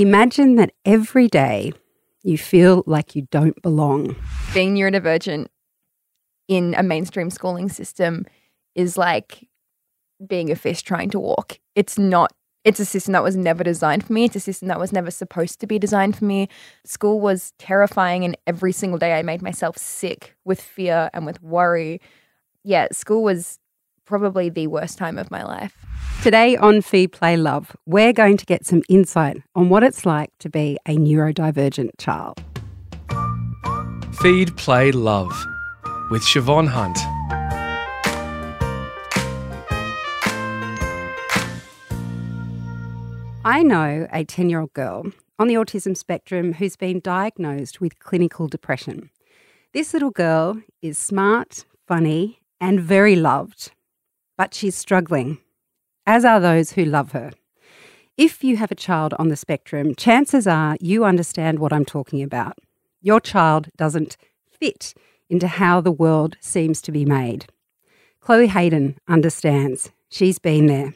Imagine that every day you feel like you don't belong. Being neurodivergent in a mainstream schooling system is like being a fish trying to walk. It's not it's a system that was never designed for me. It's a system that was never supposed to be designed for me. School was terrifying, and every single day I made myself sick with fear and with worry. Yeah, school was probably the worst time of my life. Today on Feed Play Love, we're going to get some insight on what it's like to be a neurodivergent child. Feed Play Love with Siobhan Hunt. I know a 10 year old girl on the autism spectrum who's been diagnosed with clinical depression. This little girl is smart, funny, and very loved, but she's struggling, as are those who love her. If you have a child on the spectrum, chances are you understand what I'm talking about. Your child doesn't fit into how the world seems to be made. Chloe Hayden understands. She's been there.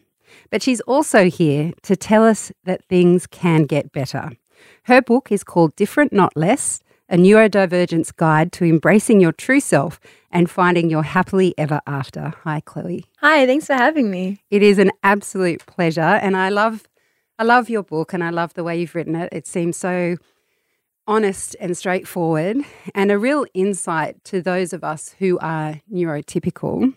But she's also here to tell us that things can get better. Her book is called Different Not Less A Neurodivergent's Guide to Embracing Your True Self and Finding Your Happily Ever After. Hi, Chloe. Hi, thanks for having me. It is an absolute pleasure. And I love. I love your book and I love the way you've written it. It seems so honest and straightforward and a real insight to those of us who are neurotypical.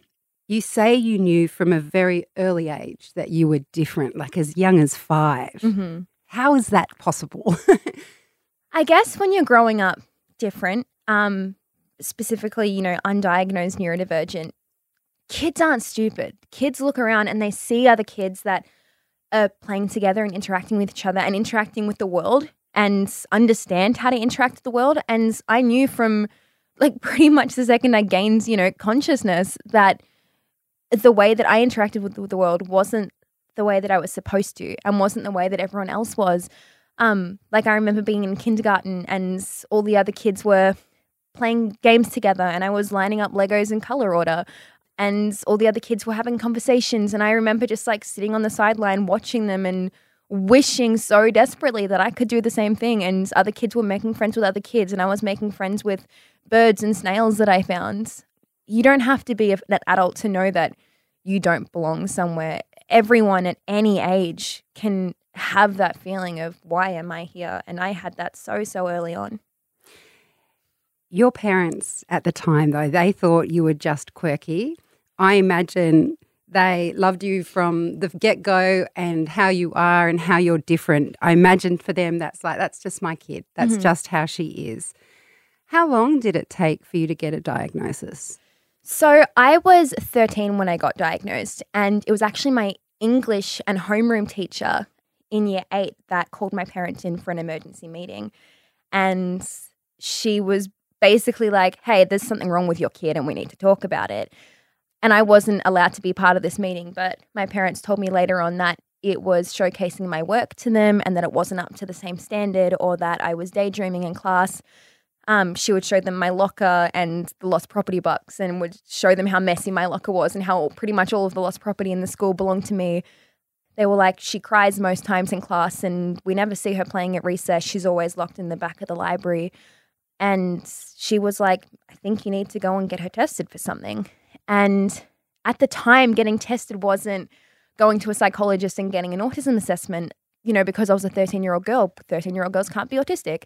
You say you knew from a very early age that you were different, like as young as 5 Mm-hmm. How is that possible? I guess when you're growing up different, um, specifically, you know, undiagnosed neurodivergent, kids aren't stupid. Kids look around and they see other kids that are playing together and interacting with each other and interacting with the world and understand how to interact with the world. And I knew from like pretty much the second I gained, you know, consciousness that the way that I interacted with, with the world wasn't the way that I was supposed to and wasn't the way that everyone else was. Um, like I remember being in kindergarten and all the other kids were playing games together and I was lining up Legos in color order and all the other kids were having conversations and I remember just like sitting on the sideline watching them and wishing so desperately that I could do the same thing and other kids were making friends with other kids and I was making friends with birds and snails that I found. You don't have to be an adult to know that you don't belong somewhere. Everyone at any age can have that feeling of why am I here? And I had that so, so early on. Your parents at the time, though, they thought you were just quirky. I imagine they loved you from the get go and how you are and how you're different. I imagine for them that's like, that's just my kid. That's Mhm. just how she is. How long did it take for you to get a diagnosis? So I was 13 when I got diagnosed, and it was actually my English and homeroom teacher in year eight that called my parents in for an emergency meeting. And she was basically like, hey, there's something wrong with your kid, and we need to talk about it. And I wasn't allowed to be part of this meeting, but my parents told me later on that it was showcasing my work to them and that it wasn't up to the same standard or that I was daydreaming in class um, she would show them my locker and the lost property box and would show them how messy my locker was and how pretty much all of the lost property in the school belonged to me. They were like, she cries most times in class and we never see her playing at recess. She's always locked in the back of the library. And she was like, I think you need to go and get her tested for something. And at the time, getting tested wasn't going to a psychologist and getting an autism assessment you know, because I was a 13 year old girl, 13 year old girls can't be autistic.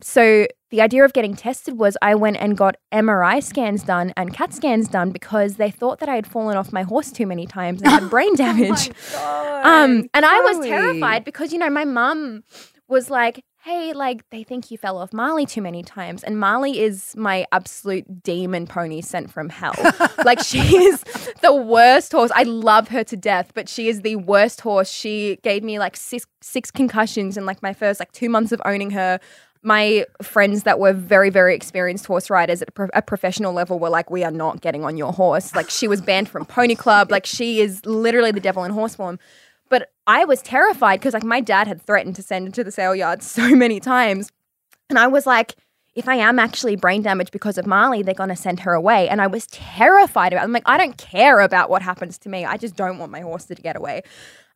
So the idea of getting tested was I went and got MRI scans done and CAT scans done because they thought that I had fallen off my horse too many times and had brain damage. um, and I was terrified because, you know, my mum was like, hey, like they think you fell off Marley too many times. And Marley is my absolute demon pony sent from hell. like she is the worst horse. I love her to death, but she is the worst horse. She gave me like six six concussions in like my first like two months of owning her. My friends that were very, very experienced horse riders at a, pro- a professional level were like, "We are not getting on your horse." Like she was banned from Pony Club. Like she is literally the devil in horse form. But I was terrified because like my dad had threatened to send her to the sale yard so many times, and I was like, if I am actually brain damaged because of Marley, they're going to send her away. And I was terrified about it. I'm like, I don't care about what happens to me. I just don't want my horse to get away.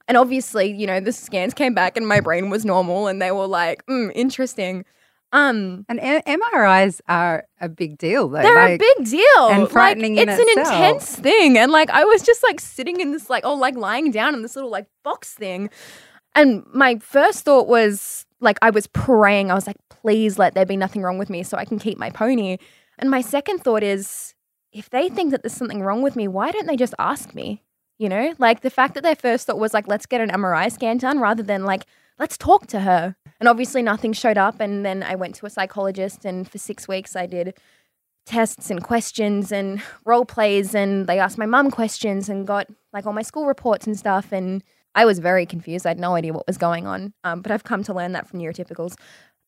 And obviously, you know, the scans came back and my brain was normal and they were like, mm, interesting. Um, And M- MRIs are a big deal, though. they're like- a big deal. and frightening like, it's an itself. intense thing. And like I was just like sitting in this like oh like lying down in this little like box thing. And my first thought was like I was praying. I was like, please let there be nothing wrong with me so I can keep my pony. And my second thought is if they think that there's something wrong with me, why don't they just ask me? You know, like the fact that their first thought was like, let's get an MRI scan done rather than like, let's talk to her. And obviously nothing showed up. And then I went to a psychologist and for six weeks I did tests and questions and role plays and they asked my mum questions and got like all my school reports and stuff and I was very confused. I had no idea what was going on. Um, but I've come to learn that from neurotypicals.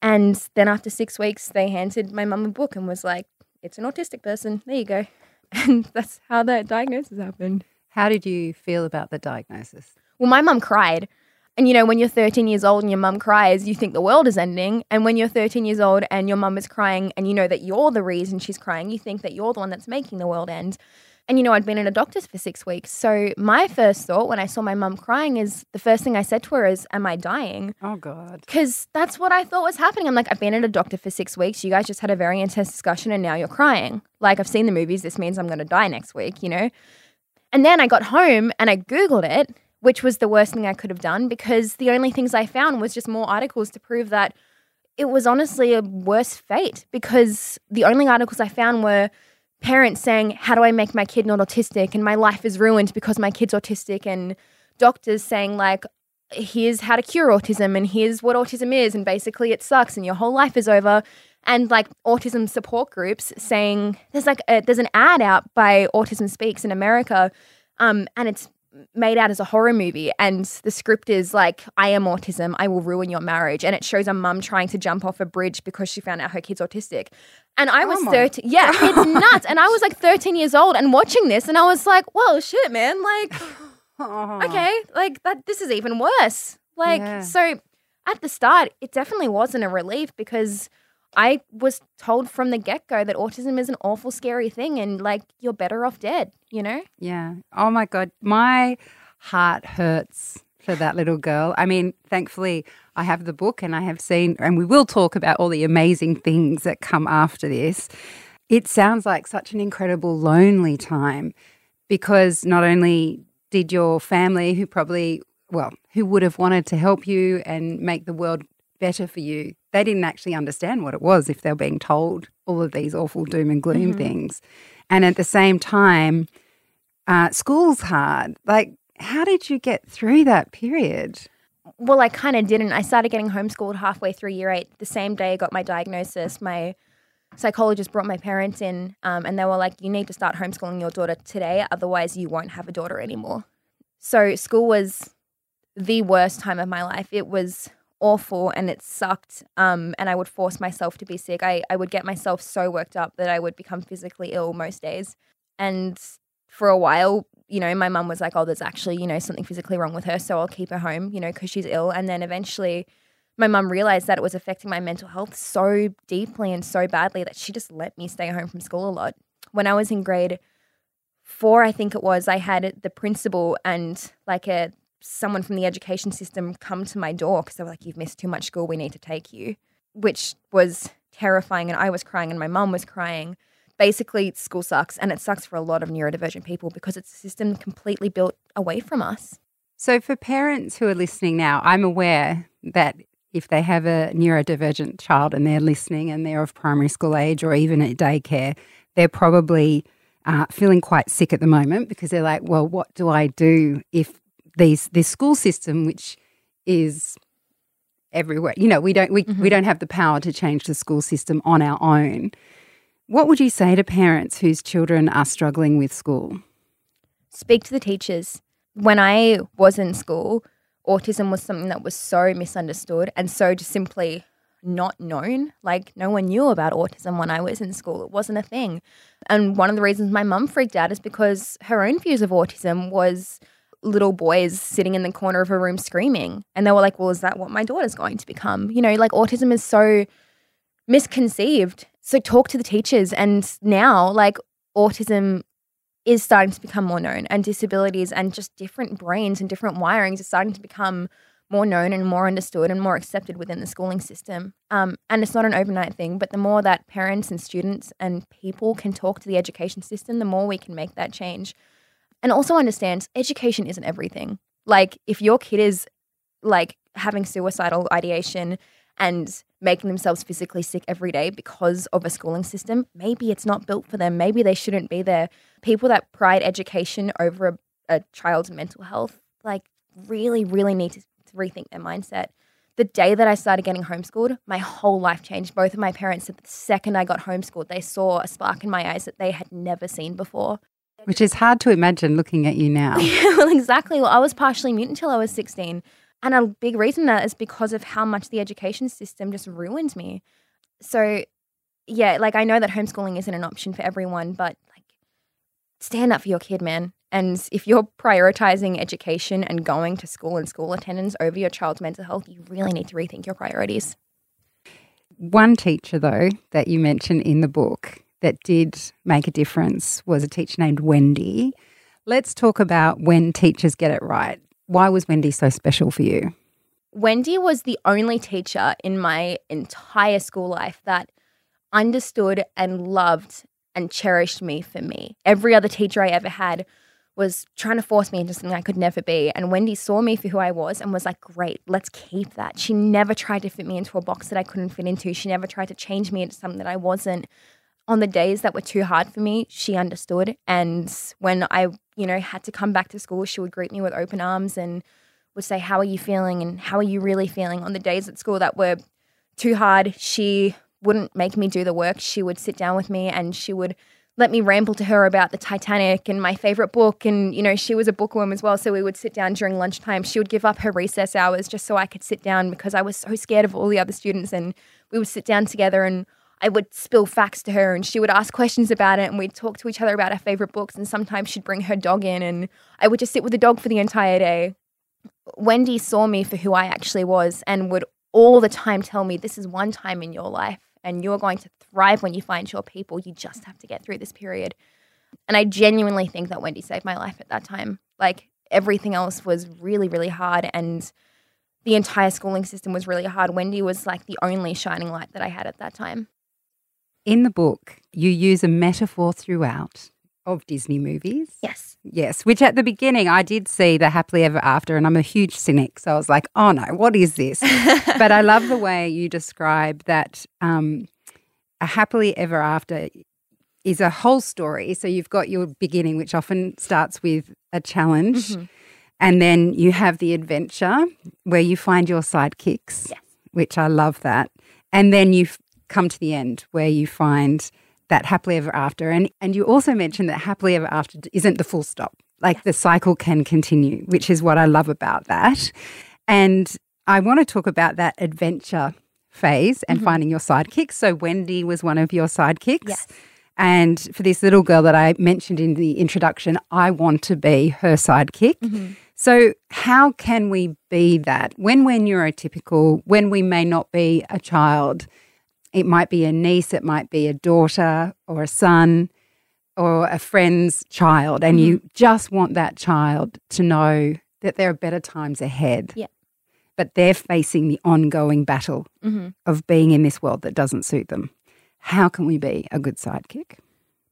And then after six weeks, they handed my mum a book and was like, it's an autistic person. There you go. And that's how that diagnosis happened. How did you feel about the diagnosis? Well, my mum cried. And you know, when you're 13 years old and your mum cries, you think the world is ending. And when you're 13 years old and your mum is crying and you know that you're the reason she's crying, you think that you're the one that's making the world end. And you know, I'd been in a doctor's for six weeks. So my first thought when I saw my mum crying is the first thing I said to her is, Am I dying? Oh, God. Because that's what I thought was happening. I'm like, I've been in a doctor for six weeks. You guys just had a very intense discussion and now you're crying. Like, I've seen the movies. This means I'm going to die next week, you know? And then I got home and I Googled it, which was the worst thing I could have done because the only things I found was just more articles to prove that it was honestly a worse fate because the only articles I found were parents saying, How do I make my kid not autistic? And my life is ruined because my kid's autistic. And doctors saying, like, here's how to cure autism and here's what autism is. And basically, it sucks and your whole life is over. And like autism support groups saying, there's like, a, there's an ad out by Autism Speaks in America. Um, and it's made out as a horror movie and the script is like i am autism i will ruin your marriage and it shows a mum trying to jump off a bridge because she found out her kid's autistic and i was Oh my 13 yeah it's nuts and i was like 13 years old and watching this and i was like whoa shit man like Oh. okay like that this is even worse like Yeah. so at the start it definitely wasn't a relief because i was told from the get-go that autism is an awful scary thing and like you're better off dead you know Yeah. Oh my God. My heart hurts for that little girl. I mean, thankfully, I have the book and I have seen, and we will talk about all the amazing things that come after this. It sounds like such an incredible lonely time because not only did your family, who probably, well, who would have wanted to help you and make the world better for you, they didn't actually understand what it was if they were being told all of these awful doom and gloom things. And at the same time, uh, school's hard. Like, how did you get through that period? well, I kind of didn't. I started getting homeschooled halfway through year eight. The same day I got my diagnosis, my psychologist brought my parents in um, and they were like, you need to start homeschooling your daughter today. Otherwise, you won't have a daughter anymore. So, school was the worst time of my life. It was awful and it sucked. Um, and I would force myself to be sick. I, I would get myself so worked up that I would become physically ill most days. And for a while, you know, my mum was like, oh, there's actually, you know, something physically wrong with her. So I'll keep her home, you know, because she's ill. And then eventually my mum realized that it was affecting my mental health so deeply and so badly that she just let me stay home from school a lot. When I was in grade four, I think it was, I had the principal and like a someone from the education system come to my door because they were like, you've missed too much school. We need to take you, which was terrifying. And I was crying and my mum was crying basically school sucks and it sucks for a lot of neurodivergent people because it's a system completely built away from us. So, for parents who are listening now, I'm aware that if they have a neurodivergent child and they're listening and they're of primary school age or even at daycare, they're probably uh, feeling quite sick at the moment because they're like, well, what do I do if these this school system, which is everywhere, you know, we don't we, we mm-hmm. don't have the power to change the school system on our own. What would you say to parents whose children are struggling with school? Speak to the teachers. When I was in school, autism was something that was so misunderstood and so just simply not known. Like, no one knew about autism when I was in school. It wasn't a thing. And one of the reasons my mum freaked out is because her own views of autism was little boys sitting in the corner of a room screaming. And they were like, well, is that what my daughter's going to become? You know, like autism is so misconceived. So talk to the teachers. And now, like, autism is starting to become more known, and disabilities and just different brains and different wirings are starting to become more known and more understood and more accepted within the schooling system. Um, and it's not an overnight thing, but the more that parents and students and people can talk to the education system, the more we can make that change. And also understand education isn't everything. Like, if your kid is like having suicidal ideation and making themselves physically sick every day because of a schooling system, maybe it's not built for them. Maybe they shouldn't be there. People that pride education over a, a child's mental health, like, really, really need to to rethink their mindset. The day that I started getting homeschooled, my whole life changed. Both of my parents said the second I got homeschooled, they saw a spark in my eyes that they had never seen before. Which is hard to imagine looking at you now. yeah, well, exactly. Well, I was partially mute until I was 16. And a big reason that is because of how much the education system just ruined me. So, yeah, like I know that homeschooling isn't an option for everyone, but like stand up for your kid, man. And if you're prioritizing education and going to school and school attendance over your child's mental health, you really need to rethink your priorities. One teacher, though, that you mentioned in the book that did make a difference was a teacher named Wendy. Let's talk about when teachers get it right. Why was Wendy so special for you? Wendy was the only teacher in my entire school life that understood and loved and cherished me for me. Every other teacher I ever had was trying to force me into something I could never be. And Wendy saw me for who I was and was like, great, let's keep that. She never tried to fit me into a box that I couldn't fit into. She never tried to change me into something that I wasn't. On the days that were too hard for me, she understood. And when I, you know, had to come back to school, she would greet me with open arms and would say, How are you feeling? And how are you really feeling? On the days at school that were too hard, she wouldn't make me do the work. She would sit down with me and she would let me ramble to her about the Titanic and my favorite book. And, you know, she was a bookworm as well. So we would sit down during lunchtime. She would give up her recess hours just so I could sit down because I was so scared of all the other students. And we would sit down together and I would spill facts to her and she would ask questions about it. And we'd talk to each other about our favorite books. And sometimes she'd bring her dog in and I would just sit with the dog for the entire day. Wendy saw me for who I actually was and would all the time tell me, This is one time in your life and you're going to thrive when you find your people. You just have to get through this period. And I genuinely think that Wendy saved my life at that time. Like everything else was really, really hard. And the entire schooling system was really hard. Wendy was like the only shining light that I had at that time. In the book, you use a metaphor throughout of Disney movies. Yes. Yes, which at the beginning I did see the happily ever after, and I'm a huge cynic. So I was like, oh no, what is this? but I love the way you describe that um, a happily ever after is a whole story. So you've got your beginning, which often starts with a challenge. Mm-hmm. And then you have the adventure where you find your sidekicks, yes. which I love that. And then you come to the end where you find that happily ever after. And and you also mentioned that happily ever after isn't the full stop. Like the cycle can continue, which is what I love about that. And I want to talk about that adventure phase and mm-hmm. finding your sidekick. So Wendy was one of your sidekicks. Yes. And for this little girl that I mentioned in the introduction, I want to be her sidekick. Mm-hmm. So, how can we be that when we're neurotypical, when we may not be a child? It might be a niece, it might be a daughter or a son or a friend's child, and mm-hmm. you just want that child to know that there are better times ahead. Yeah. But they're facing the ongoing battle mm-hmm. of being in this world that doesn't suit them. How can we be a good sidekick?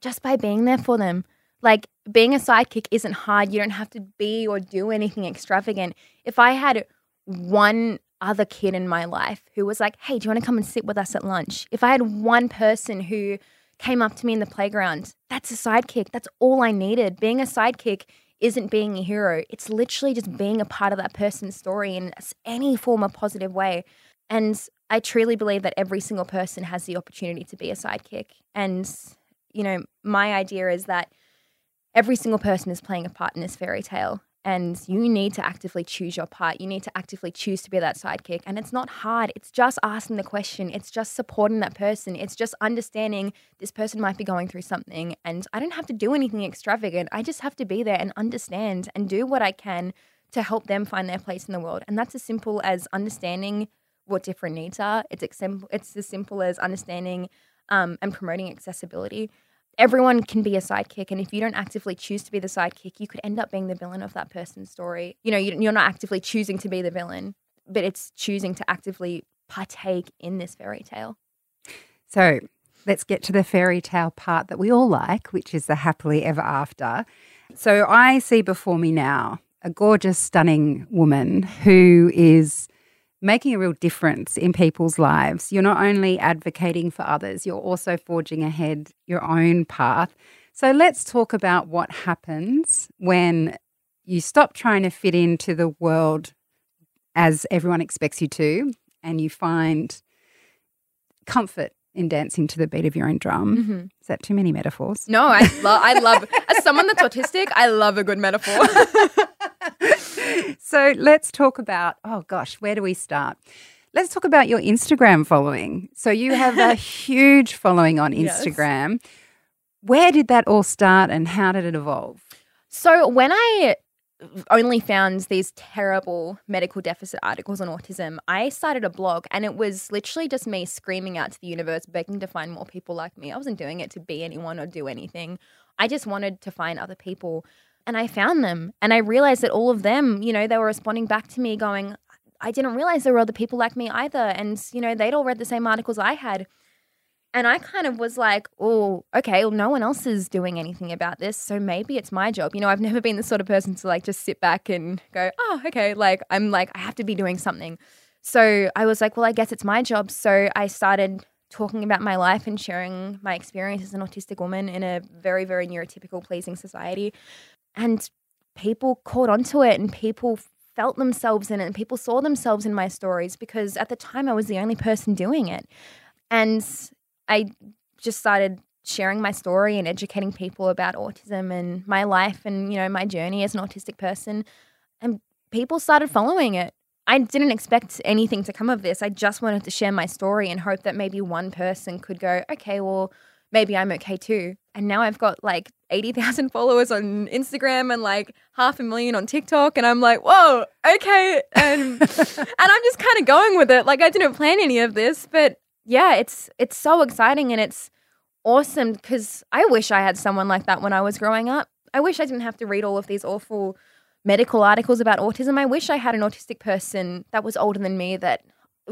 Just by being there for them. Like being a sidekick isn't hard. You don't have to be or do anything extravagant. If I had one other kid in my life who was like, hey, do you want to come and sit with us at lunch? If I had one person who came up to me in the playground, that's a sidekick. That's all I needed. Being a sidekick isn't being a hero, it's literally just being a part of that person's story in any form of positive way. And I truly believe that every single person has the opportunity to be a sidekick. And, you know, my idea is that every single person is playing a part in this fairy tale and you need to actively choose your part. You need to actively choose to be that sidekick. And it's not hard. It's just asking the question. It's just supporting that person. It's just understanding this person might be going through something. And I don't have to do anything extravagant. I just have to be there and understand and do what I can to help them find their place in the world. And that's as simple as understanding what different needs are. It's, ex- it's as simple as understanding um, and promoting accessibility everyone can be a sidekick. And if you don't actively choose to be the sidekick, you could end up being the villain of that person's story. You know, you- you're not actively choosing to be the villain, but it's choosing to actively partake in this fairy tale. So let's get to the fairy tale part that we all like, which is the happily ever after. So I see before me now a gorgeous, stunning woman who is making a real difference in people's lives. You're not only advocating for others, you're also forging ahead your own path. So let's talk about what happens when you stop trying to fit into the world as everyone expects you to and you find comfort in dancing to the beat of your own drum. Mm-hmm. Is that too many metaphors? No, I love. I love. As someone that's autistic, I love a good metaphor. so let's talk about, oh gosh, where do we start? Let's talk about your Instagram following. So you have a huge following on Yes. Instagram. Where did that all start and how did it evolve? So when I only found these terrible medical deficit articles on autism, I started a blog and it was literally just me screaming out to the universe, begging to find more people like me. I wasn't doing it to be anyone or do anything. I just wanted to find other people. And I found them. And I realized that all of them, you know, they were responding back to me going, I didn't realize there were other people like me either. And, you know, they'd all read the same articles I had. And I kind of was like, oh, okay, well, no one else is doing anything about this. So maybe it's my job. You know, I've never been the sort of person to like just sit back and go, oh, okay. Like, I'm like, I have to be doing something. So I was like, well, I guess it's my job. So I started talking about my life and sharing my experience as an autistic woman in a very, very neurotypical, pleasing society. And people caught onto it and people felt themselves in it and people saw themselves in my stories because at the time I was the only person doing it. And I just started sharing my story and educating people about autism and my life and you know my journey as an autistic person and people started following it. I didn't expect anything to come of this. I just wanted to share my story and hope that maybe one person could go, "Okay, well, maybe I'm okay too." And now I've got like 80,000 followers on Instagram and like half a million on TikTok and I'm like, "Whoa, okay." And and I'm just kind of going with it. Like I didn't plan any of this, but yeah, it's it's so exciting and it's awesome because I wish I had someone like that when I was growing up. I wish I didn't have to read all of these awful medical articles about autism. I wish I had an autistic person that was older than me that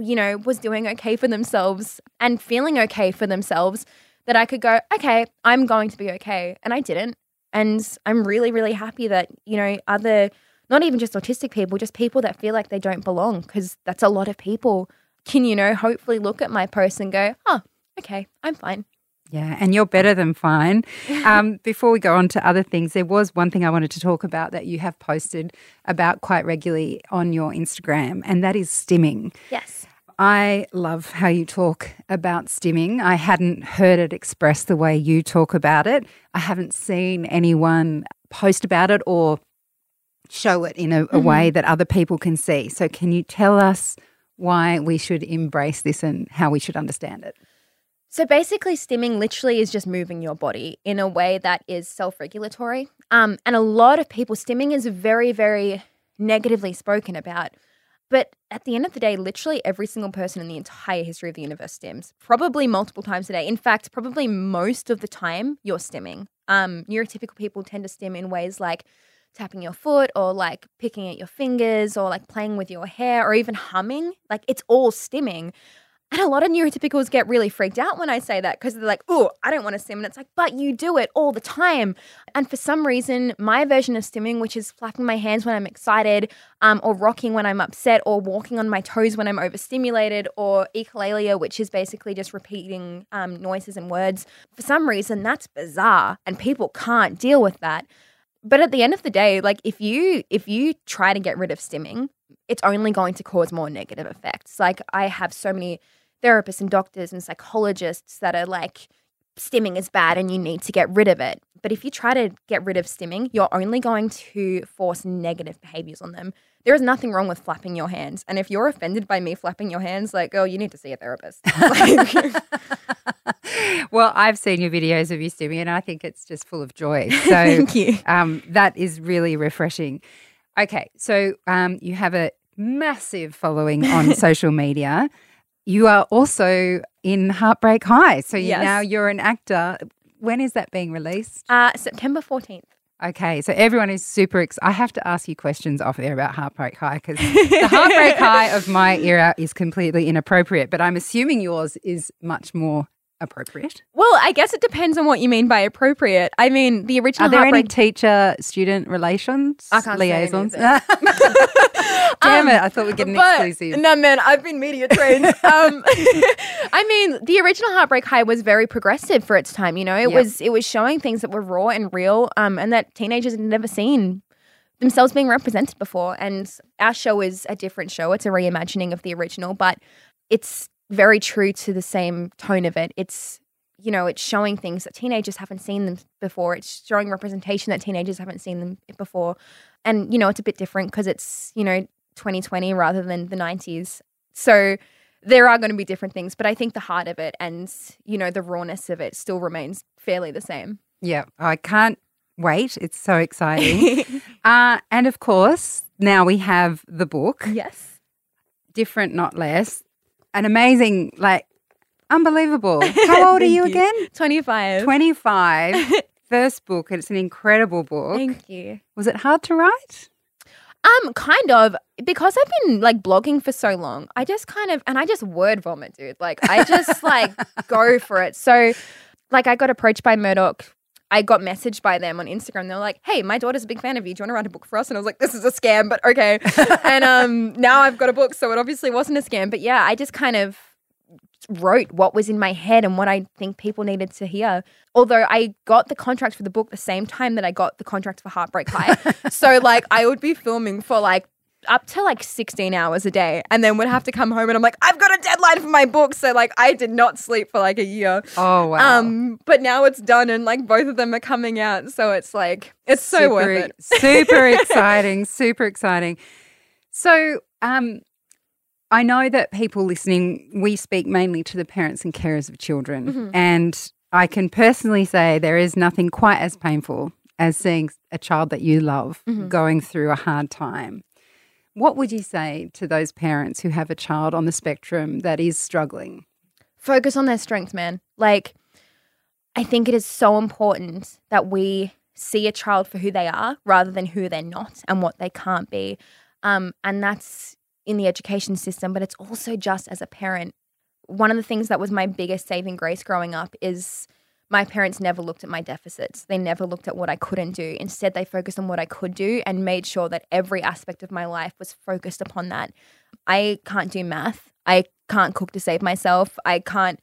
you know was doing okay for themselves and feeling okay for themselves that I could go, okay, I'm going to be okay, and I didn't. And I'm really really happy that you know other not even just autistic people, just people that feel like they don't belong because that's a lot of people can, you know, hopefully look at my post and go, oh, okay, I'm fine. Yeah, and you're better than fine. Um, before we go on to other things, there was one thing I wanted to talk about that you have posted about quite regularly on your Instagram, and that is stimming. Yes. I love how you talk about stimming. I hadn't heard it expressed the way you talk about it. I haven't seen anyone post about it or show it in a, a way that other people can see. So, can you tell us why we should embrace this and how we should understand it? So basically, stimming literally is just moving your body in a way that is self regulatory. Um, and a lot of people, stimming is very, very negatively spoken about. But at the end of the day, literally every single person in the entire history of the universe stims, probably multiple times a day. In fact, probably most of the time, you're stimming. Um, neurotypical people tend to stim in ways like tapping your foot or like picking at your fingers or like playing with your hair or even humming. Like it's all stimming. And a lot of neurotypicals get really freaked out when I say that because they're like, oh, I don't want to stim. And it's like, but you do it all the time. And for some reason, my version of stimming, which is flapping my hands when I'm excited, um, or rocking when I'm upset, or walking on my toes when I'm overstimulated, or echolalia, which is basically just repeating um, noises and words, for some reason, that's bizarre. And people can't deal with that. But at the end of the day, like if you if you try to get rid of stimming, it's only going to cause more negative effects. Like I have so many therapists and doctors and psychologists that are like stimming is bad and you need to get rid of it. But if you try to get rid of stimming, you're only going to force negative behaviors on them. There is nothing wrong with flapping your hands. And if you're offended by me flapping your hands, like, oh, you need to see a therapist. Well, I've seen your videos of you stimming, and I think it's just full of joy. So Thank you. um, that is really refreshing. Okay, so um, you have a massive following on social media. You are also in Heartbreak High, so you, Yes. now you're an actor. when is that being released? Uh, September 14th. Okay, so everyone is super excited. I have to ask you questions off air about Heartbreak High because the Heartbreak High of my era is completely inappropriate, but I'm assuming yours is much more appropriate. Well, I guess it depends on what you mean by appropriate. I mean, the original Are there any teacher student relations? I can't any liaisons. it. Damn Um, it! I thought we'd get an but, exclusive. No, man, I've been media trained. um, I mean, the original Heartbreak High was very progressive for its time. You know, it Yep. was it was showing things that were raw and real, um, and that teenagers had never seen themselves being represented before. And our show is a different show; it's a reimagining of the original, but it's very true to the same tone of it. It's you know, it's showing things that teenagers haven't seen them before. It's showing representation that teenagers haven't seen them before. And, you know, it's a bit different because it's, you know, 2020 rather than the 90s. So there are going to be different things, but I think the heart of it and, you know, the rawness of it still remains fairly the same. Yeah, I can't wait. It's so exciting. uh, and of course, now we have the book, yes. different, not less. An amazing, like, unbelievable. How old are you you. again? 25. 25. First book, and it's an incredible book. Thank you. Was it hard to write? Um, kind of because I've been like blogging for so long. I just kind of and I just word vomit, dude. Like I just like go for it. So, like I got approached by Murdoch. I got messaged by them on Instagram. They were like, "Hey, my daughter's a big fan of you. Do you want to write a book for us?" And I was like, "This is a scam, but okay." and um, now I've got a book, so it obviously wasn't a scam. But yeah, I just kind of wrote what was in my head and what I think people needed to hear. Although I got the contract for the book the same time that I got the contract for Heartbreak High. so like I would be filming for like up to like 16 hours a day and then would have to come home and I'm like I've got a deadline for my book so like I did not sleep for like a year. Oh, wow. Um but now it's done and like both of them are coming out so it's like it's so super, worth it. super exciting, super exciting. So, um, I know that people listening, we speak mainly to the parents and carers of children, Mhm. and I can personally say there is nothing quite as painful as seeing a child that you love Mhm. going through a hard time. What would you say to those parents who have a child on the spectrum that is struggling? focus on their strengths, man. Like, I think it is so important that we see a child for who they are rather than who they're not and what they can't be. Um, and that's in the education system, but it's also just as a parent. One of the things that was my biggest saving grace growing up is my parents never looked at my deficits. They never looked at what I couldn't do. Instead, they focused on what I could do and made sure that every aspect of my life was focused upon that. I can't do math. I can't cook to save myself. I can't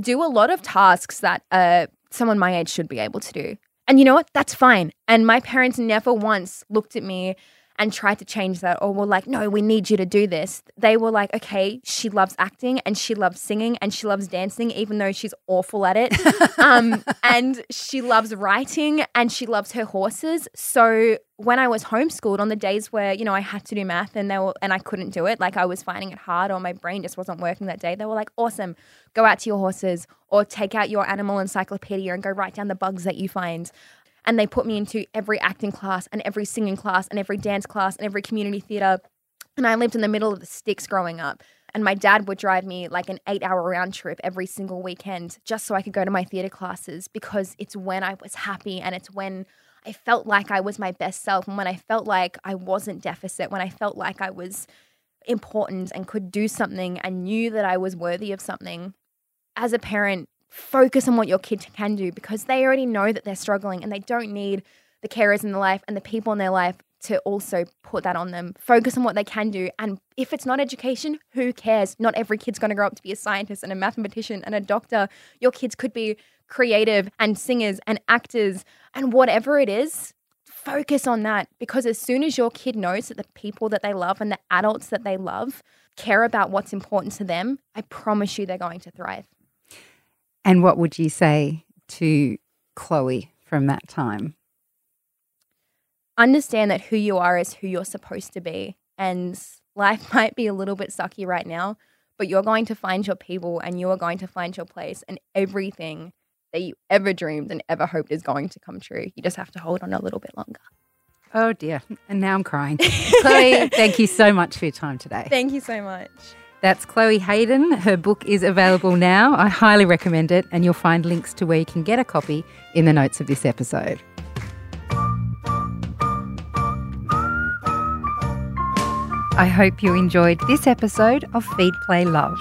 do a lot of tasks that uh, someone my age should be able to do. And you know what? That's fine. And my parents never once looked at me and tried to change that or were like, no, we need you to do this. They were like, okay, she loves acting and she loves singing and she loves dancing, even though she's awful at it. um, and she loves writing and she loves her horses. So when I was homeschooled on the days where, you know, I had to do math and they were and I couldn't do it, like I was finding it hard or my brain just wasn't working that day, they were like, awesome, go out to your horses or take out your animal encyclopedia and go write down the bugs that you find. And they put me into every acting class and every singing class and every dance class and every community theater. And I lived in the middle of the sticks growing up. And my dad would drive me like an eight hour round trip every single weekend just so I could go to my theater classes because it's when I was happy and it's when I felt like I was my best self and when I felt like I wasn't deficit, when I felt like I was important and could do something and knew that I was worthy of something. As a parent, focus on what your kid can do because they already know that they're struggling and they don't need the carers in their life and the people in their life to also put that on them. Focus on what they can do. And if it's not education, who cares? Not every kid's going to grow up to be a scientist and a mathematician and a doctor. Your kids could be creative and singers and actors and whatever it is. Focus on that because as soon as your kid knows that the people that they love and the adults that they love care about what's important to them, I promise you they're going to thrive. And what would you say to Chloe from that time? understand that who you are is who you're supposed to be. And life might be a little bit sucky right now, but you're going to find your people and you are going to find your place, and everything that you ever dreamed and ever hoped is going to come true. You just have to hold on a little bit longer. Oh dear. And now I'm crying. Chloe, thank you so much for your time today. Thank you so much. That's Chloe Hayden. Her book is available now. I highly recommend it, and you'll find links to where you can get a copy in the notes of this episode. I hope you enjoyed this episode of Feed Play Love.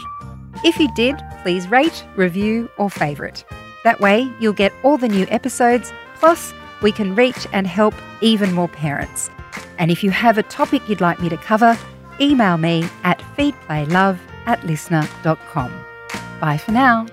If you did, please rate, review, or favourite. That way, you'll get all the new episodes, plus, we can reach and help even more parents. And if you have a topic you'd like me to cover, email me at feedplaylove at listener.com. Bye for now.